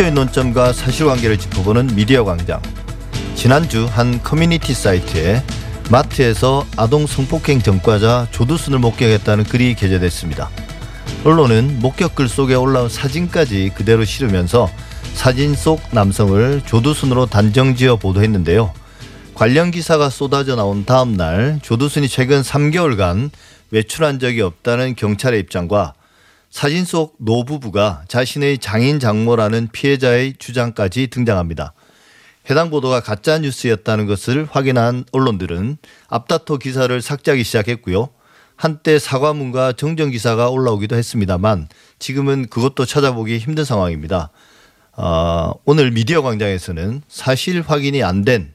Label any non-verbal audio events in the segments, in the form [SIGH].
이슈의 논점과 사실관계를 짚어보는 미디어 광장. 지난주 한 커뮤니티 사이트에 마트에서 아동 성폭행 전과자 조두순을 목격했다는 글이 게재됐습니다. 언론은 목격글 속에 올라온 사진까지 그대로 실으면서 사진 속 남성을 조두순으로 단정지어 보도했는데요. 관련 기사가 쏟아져 나온 다음 날 조두순이 최근 3개월간 외출한 적이 없다는 경찰의 입장과 사진 속 노부부가 자신의 장인 장모라는 피해자의 주장까지 등장합니다. 해당 보도가 가짜 뉴스였다는 것을 확인한 언론들은 앞다퉈 기사를 삭제하기 시작했고요. 한때 사과문과 정정 기사가 올라오기도 했습니다만 지금은 그것도 찾아보기 힘든 상황입니다. 어, 오늘 미디어 광장에서는 사실 확인이 안 된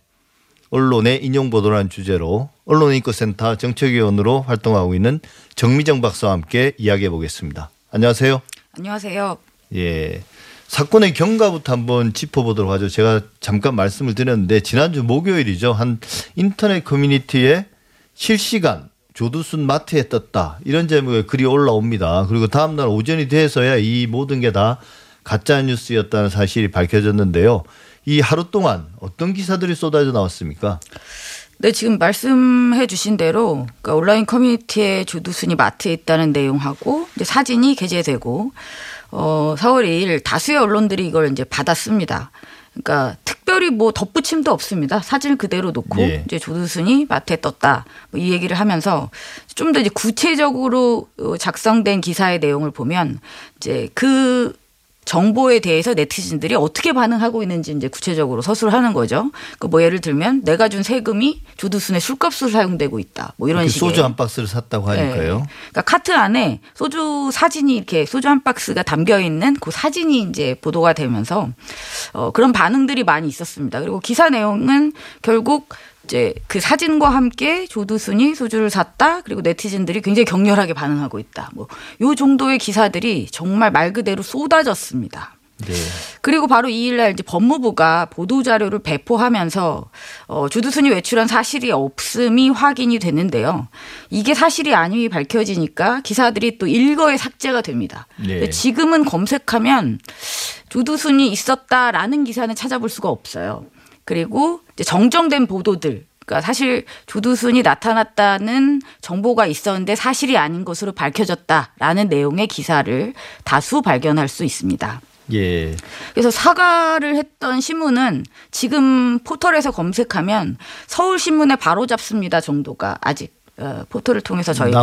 언론의 인용 보도라는 주제로 언론인권센터 정책위원으로 활동하고 있는 정미정 박사와 함께 이야기해 보겠습니다. 안녕하세요. 안녕하세요. 예. 사건의 경과부터 한번 짚어보도록 하죠. 제가 잠깐 말씀을 드렸는데 지난주 목요일이죠. 한 인터넷 커뮤니티에 실시간 조두순 마트에 떴다 이런 제목의 글이 올라옵니다. 그리고 다음 날 오전이 돼서야 이 모든 게 다 가짜 뉴스였다는 사실이 밝혀졌는데요. 이 하루 동안 어떤 기사들이 쏟아져 나왔습니까? 네, 지금 말씀해 주신 대로 그러니까 온라인 커뮤니티에 조두순이 마트에 있다는 내용하고 이제 사진이 게재되고 어 4월 2일 다수의 언론들이 이걸 이제 받았습니다. 그러니까 특별히 뭐 덧붙임도 없습니다. 사진을 그대로 놓고 예. 이제 조두순이 마트에 떴다. 뭐 이 얘기를 하면서 좀 더 이제 구체적으로 어, 작성된 기사의 내용을 보면 이제 그 정보에 대해서 네티즌들이 어떻게 반응하고 있는지 이제 구체적으로 서술을 하는 거죠. 그뭐 예를 들면 내가 준 세금이 조두순의 술값으로 사용되고 있다. 뭐 이런 식의 소주 한 박스를 샀다고 하니까요. 네. 그러니까 카트 안에 소주 사진이 이렇게 소주 한 박스가 담겨 있는 그 사진이 이제 보도가 되면서 어 그런 반응들이 많이 있었습니다. 그리고 기사 내용은 결국 이제 그 사진과 함께 조두순이 소주를 샀다. 그리고 네티즌들이 굉장히 격렬하게 반응하고 있다. 뭐 요 정도의 기사들이 정말 말 그대로 쏟아졌습니다. 네. 그리고 바로 이 일날 이제 법무부가 보도 자료를 배포하면서 어, 주두순이 외출한 사실이 없음이 확인이 됐는데요. 이게 사실이 아님이 밝혀지니까 기사들이 또 일거에 삭제가 됩니다. 네. 지금은 검색하면 주두순이 있었다라는 기사는 찾아볼 수가 없어요. 그리고 정정된 보도들 그러니까 사실 조두순이 나타났다는 정보가 있었는데 사실이 아닌 것으로 밝혀졌다라는 내용의 기사를 다수 발견할 수 있습니다. 예. 그래서 사과를 했던 신문은 지금 포털에서 검색하면 서울신문에 바로 잡습니다 정도가 아직 어, 포털을 통해서 저희가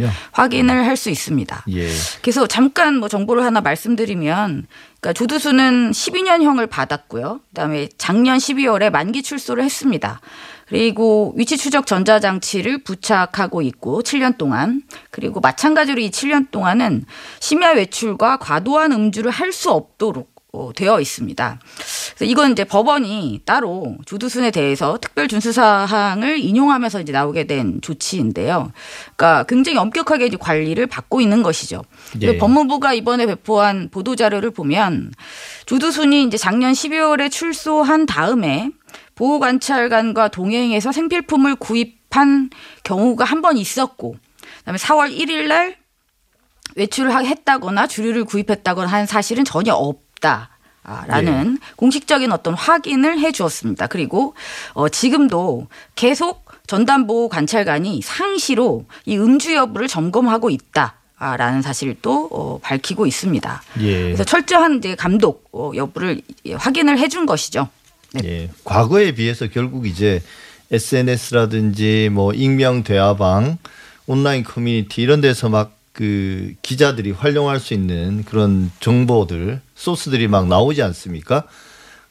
예. 확인을 할 수 있습니다. 예. 그래서 잠깐 뭐 정보를 하나 말씀드리면 그러니까 조두순은 12년형을 받았고요. 그다음에 작년 12월에 만기 출소를 했습니다. 그리고 위치 추적 전자장치를 부착하고 있고 7년 동안 그리고 마찬가지로 이 7년 동안은 심야 외출과 과도한 음주를 할 수 없도록 어, 되어 있습니다. 그래서 이건 이제 법원이 따로 조두순에 대해서 특별 준수 사항을 인용하면서 이제 나오게 된 조치인데요. 그러니까 굉장히 엄격하게 이제 관리를 받고 있는 것이죠. 예. 법무부가 이번에 배포한 보도 자료를 보면 조두순이 이제 작년 12월에 출소한 다음에 보호관찰관과 동행해서 생필품을 구입한 경우가 한 번 있었고, 그다음에 4월 1일 날 외출을 하- 했다거나 주류를 구입했다거나 한 사실은 전혀 없 다. 라는 공식적인 어떤 확인을 해 주었습니다. 그리고 어 지금도 계속 전담보호 관찰관이 상시로 이 음주 여부를 점검하고 있다. 라는 사실을 또 어, 밝히고 있습니다. 예. 그래서 철저한 이제 감독 어, 여부를 예, 확인을 해준 것이죠. 네. 예. 과거에 비해서 결국 이제 SNS라든지 뭐 익명 대화방, 온라인 커뮤니티 이런 데서 막 그 기자들이 활용할 수 있는 그런 정보들, 소스들이 막 나오지 않습니까?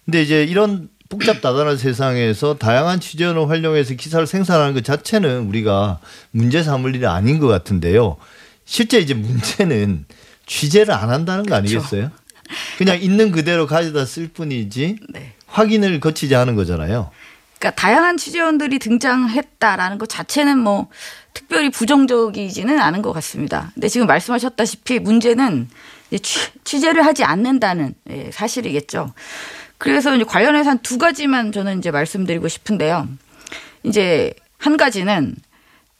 근데 이제 이런 복잡다단한 [CLEARS THROAT] 세상에서 다양한 취재원을 활용해서 기사를 생산하는 것 자체는 우리가 문제 삼을 일이 아닌 것 같은데요. 실제 이제 문제는 취재를 안 한다는 거 아니겠어요? 그냥 있는 그대로 가져다 쓸 뿐이지 네. 확인을 거치지 않은 거잖아요. 그러니까 다양한 취재원들이 등장했다라는 것 자체는 뭐 특별히 부정적이지는 않은 것 같습니다. 근데 지금 말씀하셨다시피 문제는 이제 취, 취재를 하지 않는다는 예, 사실이겠죠. 그래서 이제 관련해서 한 두 가지만 저는 이제 말씀드리고 싶은데요. 이제 한 가지는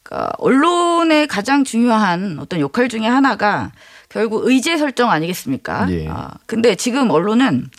그러니까 언론의 가장 중요한 어떤 역할 중에 하나가 결국 의제 설정 아니겠습니까? 예. 아, 근데 지금 언론은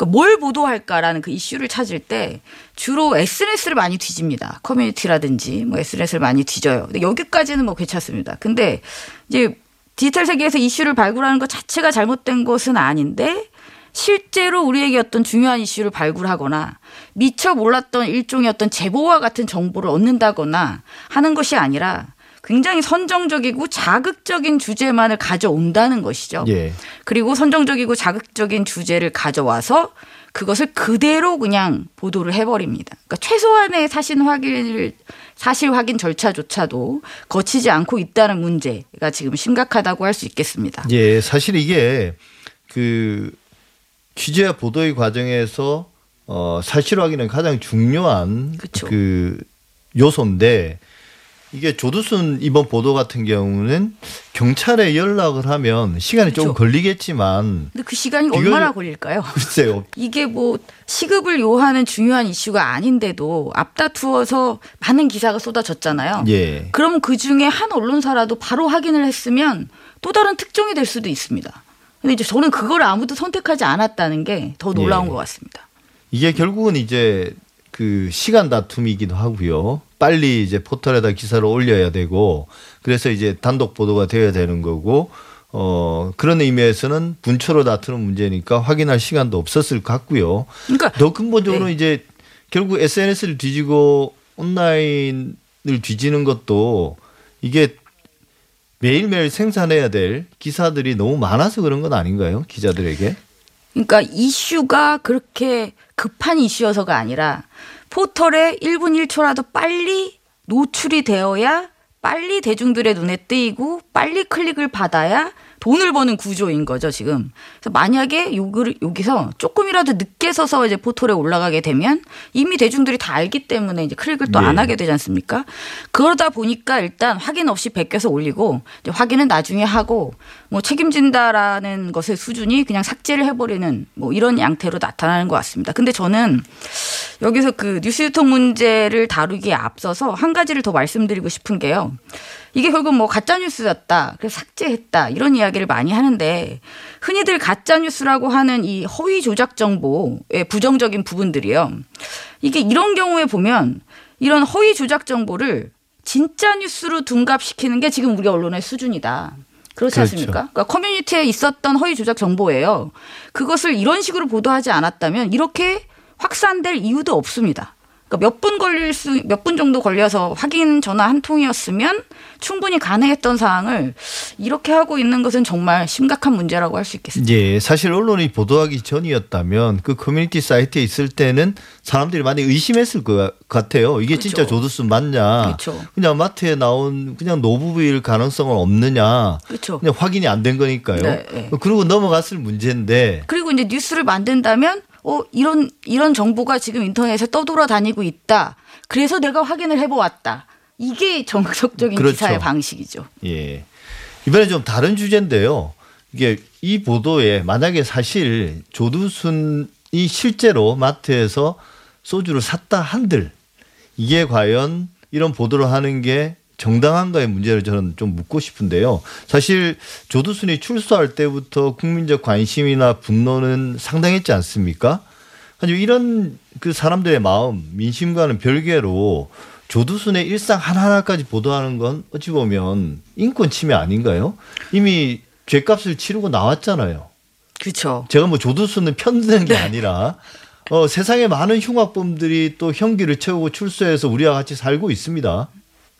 그뭘 보도할까라는 그 이슈를 찾을 때 주로 SNS를 많이 뒤집니다. 커뮤니티라든지 뭐 SNS를 많이 뒤져요. 근데 여기까지는 뭐 괜찮습니다. 근데 이제 디지털 세계에서 이슈를 발굴하는 것 자체가 잘못된 것은 아닌데 실제로 우리에게 어떤 중요한 이슈를 발굴하거나 미처 몰랐던 일종의 어떤 제보와 같은 정보를 얻는다거나 하는 것이 아니라 굉장히 선정적이고 자극적인 주제만을 가져온다는 것이죠. 예. 그리고 선정적이고 자극적인 주제를 가져와서 그것을 그대로 그냥 보도를 해버립니다. 그러니까 최소한의 사실 확인을 사실 확인 절차조차도 거치지 않고 있다는 문제가 지금 심각하다고 할 수 있겠습니다. 예, 사실 이게 그 취재와 보도의 과정에서 어, 사실 확인은 가장 중요한 그쵸. 그 요소인데 이게 조두순 이번 보도 같은 경우는 경찰에 연락을 하면 시간이 조금 그쵸. 걸리겠지만 근데 그 시간이 비교적- 얼마나 걸릴까요? [LAUGHS] 글쎄요. [LAUGHS] 이게 뭐 시급을 요하는 중요한 이슈가 아닌데도 앞다투어서 많은 기사가 쏟아졌잖아요. 예. 그럼 그 중에 한 언론사라도 바로 확인을 했으면 또 다른 특종이 될 수도 있습니다. 근데 이제 저는 그걸 아무도 선택하지 않았다는 게 더 놀라운 예. 것 같습니다. 이게 결국은 이제 그 시간 다툼이기도 하고요. 빨리 이제 포털에다 기사를 올려야 되고 그래서 이제 단독 보도가 되어야 되는 거고 어 그런 의미에서는 분초로 다투는 문제니까 확인할 시간도 없었을 것 같고요. 그러니까 더 근본적으로 네. 이제 결국 SNS를 뒤지고 온라인을 뒤지는 것도 이게 매일매일 생산해야 될 기사들이 너무 많아서 그런 건 아닌가요? 기자들에게? 그러니까 이슈가 그렇게 급한 이슈여서가 아니라 포털에 1분 1초라도 빨리 노출이 되어야 빨리 대중들의 눈에 띄고 빨리 클릭을 받아야 돈을 버는 구조인 거죠, 지금. 그래서 만약에 요글, 여기서 조금이라도 늦게 서서 이제 포털에 올라가게 되면 이미 대중들이 다 알기 때문에 이제 클릭을 또안 네. 하게 되지 않습니까? 그러다 보니까 일단 확인 없이 베껴서 올리고 이제 확인은 나중에 하고 뭐 책임진다라는 것의 수준이 그냥 삭제를 해버리는 뭐 이런 양태로 나타나는 것 같습니다. 근데 저는 여기서 그 뉴스 유통 문제를 다루기에 앞서서 한 가지를 더 말씀드리고 싶은 게요. 이게 결국 뭐 가짜 뉴스였다. 그래서 삭제했다. 이런 이야기를 많이 하는데 흔히들 가짜 뉴스라고 하는 이 허위 조작 정보의 부정적인 부분들이요. 이게 이런 경우에 보면 이런 허위 조작 정보를 진짜 뉴스로 둔갑시키는 게 지금 우리 언론의 수준이다. 그렇지 그렇죠. 않습니까? 그러니까 커뮤니티에 있었던 허위 조작 정보예요. 그것을 이런 식으로 보도하지 않았다면 이렇게 확산될 이유도 없습니다. 그러니까 몇 분 걸릴 수, 몇 분 정도 걸려서 확인 전화 한 통이었으면 충분히 가능했던 사항을 이렇게 하고 있는 것은 정말 심각한 문제라고 할 수 있겠습니다. 예, 사실 언론이 보도하기 전이었다면 그 커뮤니티 사이트에 있을 때는 사람들이 많이 의심했을 것 같아요. 이게 그렇죠. 진짜 조두순 맞냐? 그렇죠. 그냥 마트에 나온 그냥 노부부일 가능성은 없느냐? 그렇죠. 그냥 확인이 안 된 거니까요. 네, 네. 그리고 넘어갔을 문제인데 그리고 이제 뉴스를 만든다면 어 이런 이런 정보가 지금 인터넷에 떠돌아다니고 있다. 그래서 내가 확인을 해보았다. 이게 정석적인 그렇죠. 기사의 방식이죠. 예. 이번에 좀 다른 주제인데요. 이게 이 보도에 만약에 사실 조두순이 실제로 마트에서 소주를 샀다 한들 이게 과연 이런 보도를 하는 게 정당한가의 문제를 저는 좀 묻고 싶은데요. 사실 조두순이 출소할 때부터 국민적 관심이나 분노는 상당했지 않습니까? 하지만 이런 그 사람들의 마음, 민심과는 별개로 조두순의 일상 하나하나까지 보도하는 건 어찌 보면 인권 침해 아닌가요? 이미 죄값을 치르고 나왔잖아요. 그렇죠. 제가 뭐 조두순은 편드는 게 아니라 어, 세상에 많은 흉악범들이 또 형기를 채우고 출소해서 우리와 같이 살고 있습니다.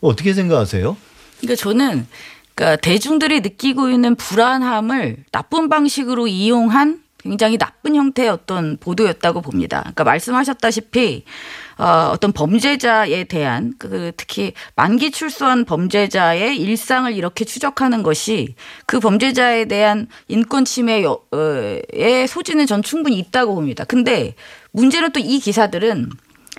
어떻게 생각하세요? 그러니까 저는 그러니까 대중들이 느끼고 있는 불안함을 나쁜 방식으로 이용한 굉장히 나쁜 형태의 어떤 보도였다고 봅니다. 그러니까 말씀하셨다시피 어, 어떤 범죄자에 대한 그 특히 만기 출소한 범죄자의 일상을 이렇게 추적하는 것이 그 범죄자에 대한 인권 침해의 소지는 전 충분히 있다고 봅니다. 근데 문제는 또 이 기사들은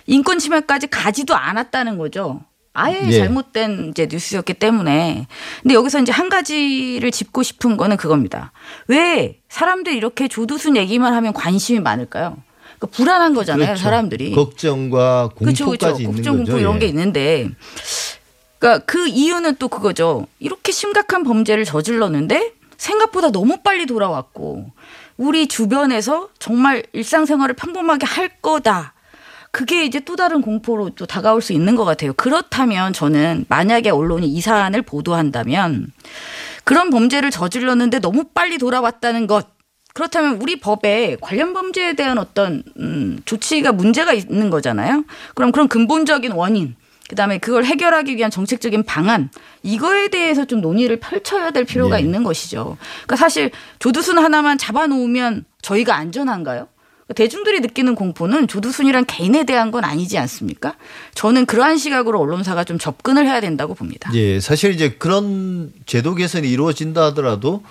인권 침해까지 가지도 않았다는 거죠. 아예 예. 잘못된 이제 뉴스였기 때문에. 근데 여기서 이제 한 가지를 짚고 싶은 거는 그겁니다. 왜 사람들이 이렇게 조두순 얘기만 하면 관심이 많을까요? 그러니까 불안한 거잖아요, 그렇죠. 사람들이. 걱정과 그렇죠, 공포까지 그렇죠. 있는 걱정, 거죠. 공포 이런 예. 게 있는데, 그러니까 그 이유는 또 그거죠. 이렇게 심각한 범죄를 저질렀는데 생각보다 너무 빨리 돌아왔고 우리 주변에서 정말 일상생활을 평범하게 할 거다. 그게 이제 또 다른 공포로 또 다가올 수 있는 것 같아요. 그렇다면 저는 만약에 언론이 이 사안을 보도한다면 그런 범죄를 저질렀는데 너무 빨리 돌아왔다는 것. 그렇다면 우리 법에 관련 범죄에 대한 어떤 음, 조치가 문제가 있는 거잖아요. 그럼 그런 근본적인 원인, 그다음에 그걸 해결하기 위한 정책적인 방안 이거에 대해서 좀 논의를 펼쳐야 될 필요가 네. 있는 것이죠. 그러니까 사실 조두순 하나만 잡아놓으면 저희가 안전한가요? 대중들이 느끼는 공포는 조두순이란 개인에 대한 건 아니지 않습니까? 저는 그러한 시각으로 언론사가 좀 접근을 해야 된다고 봅니다. 예, 사실 이제 그런 제도 개선이 이루어진다 하더라도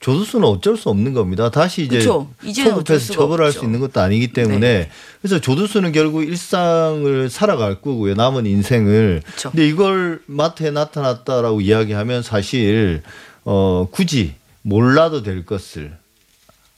조두수는 어쩔 수 없는 겁니다. 다시 이제 소급해서 처벌할 없죠. 수 있는 것도 아니기 때문에 네. 그래서 조두수는 결국 일상을 살아갈 거고요. 남은 인생을. 그쵸. 근데 이걸 마트에 나타났다라고 이야기하면 사실 어 굳이 몰라도 될 것을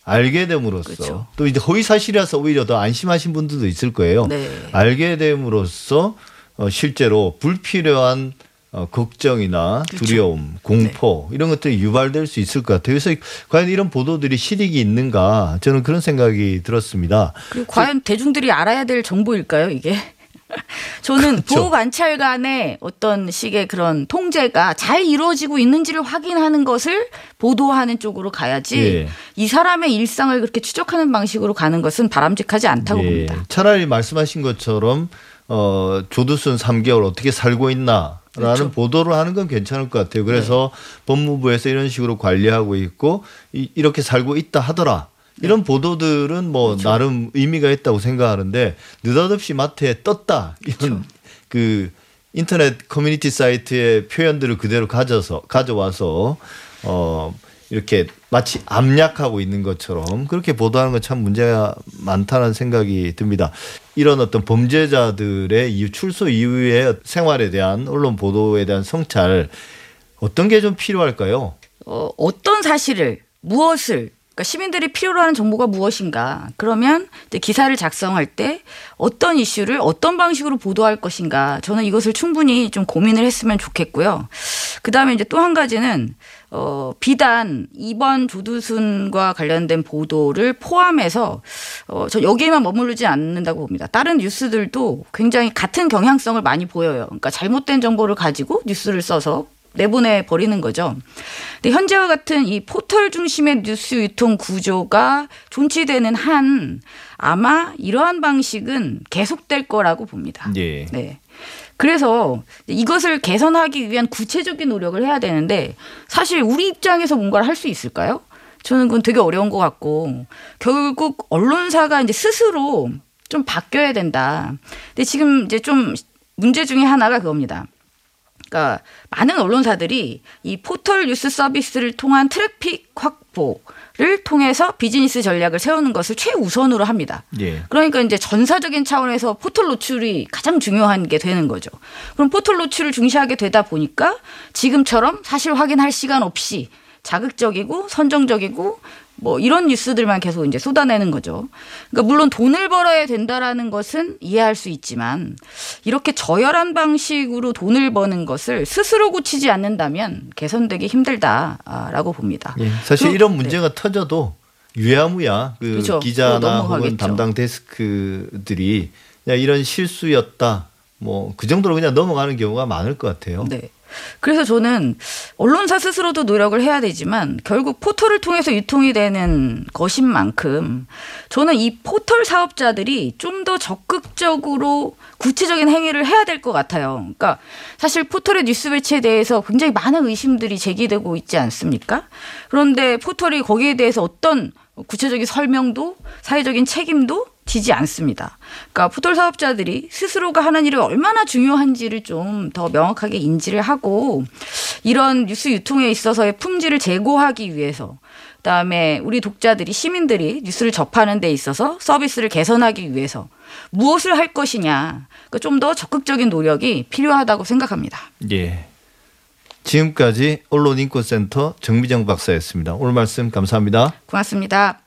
알게 됨으로써 그쵸. 또 이제 허위 사실이라서 오히려 더 안심하신 분들도 있을 거예요. 네. 알게 됨으로써 어, 실제로 불필요한 어, 걱정이나 그렇죠. 두려움, 공포 이런 것들이 유발될 수 있을 것 같아요. 그래서 과연 이런 보도들이 실익이 있는가 저는 그런 생각이 들었습니다. 그리고 과연 대중들이 알아야 될 정보일까요, 이게? [LAUGHS] 저는 그렇죠. 보호 관찰관의 어떤 식의 그런 통제가 잘 이루어지고 있는지를 확인하는 것을 보도하는 쪽으로 가야지 예. 이 사람의 일상을 그렇게 추적하는 방식으로 가는 것은 바람직하지 않다고 예, 봅니다. 차라리 말씀하신 것처럼 어, 조두순 3개월 어떻게 살고 있나. 라는 그렇죠. 보도를 하는 건 괜찮을 것 같아요. 그래서 법무부에서 이런 식으로 관리하고 있고 이, 이렇게 살고 있다 하더라. 이런 보도들은 뭐 나름 의미가 있다고 생각하는데 느닷없이 마트에 떴다 이런 그 인터넷 커뮤니티 사이트의 표현들을 그대로 가져서 가져와서 어 이렇게 마치 압력하고 있는 것처럼 그렇게 보도하는 건 참 문제가 많다는 생각이 듭니다. 이런 어떤 범죄자들의 이후 출소 이후의 생활에 대한 언론 보도에 대한 성찰 어떤 게 좀 필요할까요? 어, 어떤 사실을 무엇을 그러니까 시민들이 필요로 하는 정보가 무엇인가? 그러면 기사를 작성할 때 어떤 이슈를 어떤 방식으로 보도할 것인가? 저는 이것을 충분히 좀 고민을 했으면 좋겠고요. 그 다음에 이제 또 한 가지는 어, 비단 이번 조두순과 관련된 보도를 포함해서 어, 저 여기에만 머무르지 않는다고 봅니다. 다른 뉴스들도 굉장히 같은 경향성을 많이 보여요. 그러니까 잘못된 정보를 가지고 뉴스를 써서 내보내 버리는 거죠. 근데 현재와 같은 이 포털 중심의 뉴스 유통 구조가 존치되는 한 아마 이러한 방식은 계속될 거라고 봅니다. 예. 네. 그래서 이것을 개선하기 위한 구체적인 노력을 해야 되는데 사실 우리 입장에서 뭔가를 할 수 있을까요? 저는 그건 되게 어려운 것 같고 결국 언론사가 이제 스스로 좀 바뀌어야 된다. 근데 지금 이제 좀 문제 중에 하나가 그겁니다. 그러니까 많은 언론사들이 이 포털 뉴스 서비스를 통한 트래픽 확보를 통해서 비즈니스 전략을 세우는 것을 최우선으로 합니다. 예. 그러니까 이제 전사적인 차원에서 포털 노출이 가장 중요한 게 되는 거죠. 그럼 포털 노출을 중시하게 되다 보니까 지금처럼 사실 확인할 시간 없이 자극적이고 선정적이고 뭐 이런 뉴스들만 계속 이제 쏟아내는 거죠. 그러니까 물론 돈을 벌어야 된다라는 것은 이해할 수 있지만 이렇게 저열한 방식으로 돈을 버는 것을 스스로 고치지 않는다면 개선되기 힘들다라고 봅니다. 예. 사실 그- 이런 네. 문제가 터져도 유야무야 그 그렇죠. 기자나 혹은. 담당 데스크들이 그냥 이런 실수였다. 뭐 그 정도로 그냥 넘어가는 경우가 많을 것 같아요. 네. 그래서 저는 언론사 스스로도 노력을 해야 되지만 결국 포털을 통해서 유통이 되는 것인 만큼 저는 이 포털 사업자들이 좀 더 적극적으로 구체적인 행위를 해야 될 것 같아요. 그러니까 사실 포털의 뉴스 배치에 대해서 굉장히 많은 의심들이 제기되고 있지 않습니까? 그런데 포털이 거기에 대해서 어떤 구체적인 설명도 사회적인 책임도 지지 않습니다. 그러니까 포털 사업자들이 스스로가 하는 일이 얼마나 중요한지를 좀 더 명확하게 인지를 하고 이런 뉴스 유통에 있어서의 품질을 제고하기 위해서 그다음에 우리 독자들이 시민들이 뉴스를 접하는 데 있어서 서비스를 개선하기 위해서 무엇을 할 것이냐 그러니까 좀 더 적극적인 노력이 필요하다고 생각합니다. 예. 지금까지 언론인권센터 정미정 박사였습니다. 오늘 말씀 감사합니다. 고맙습니다.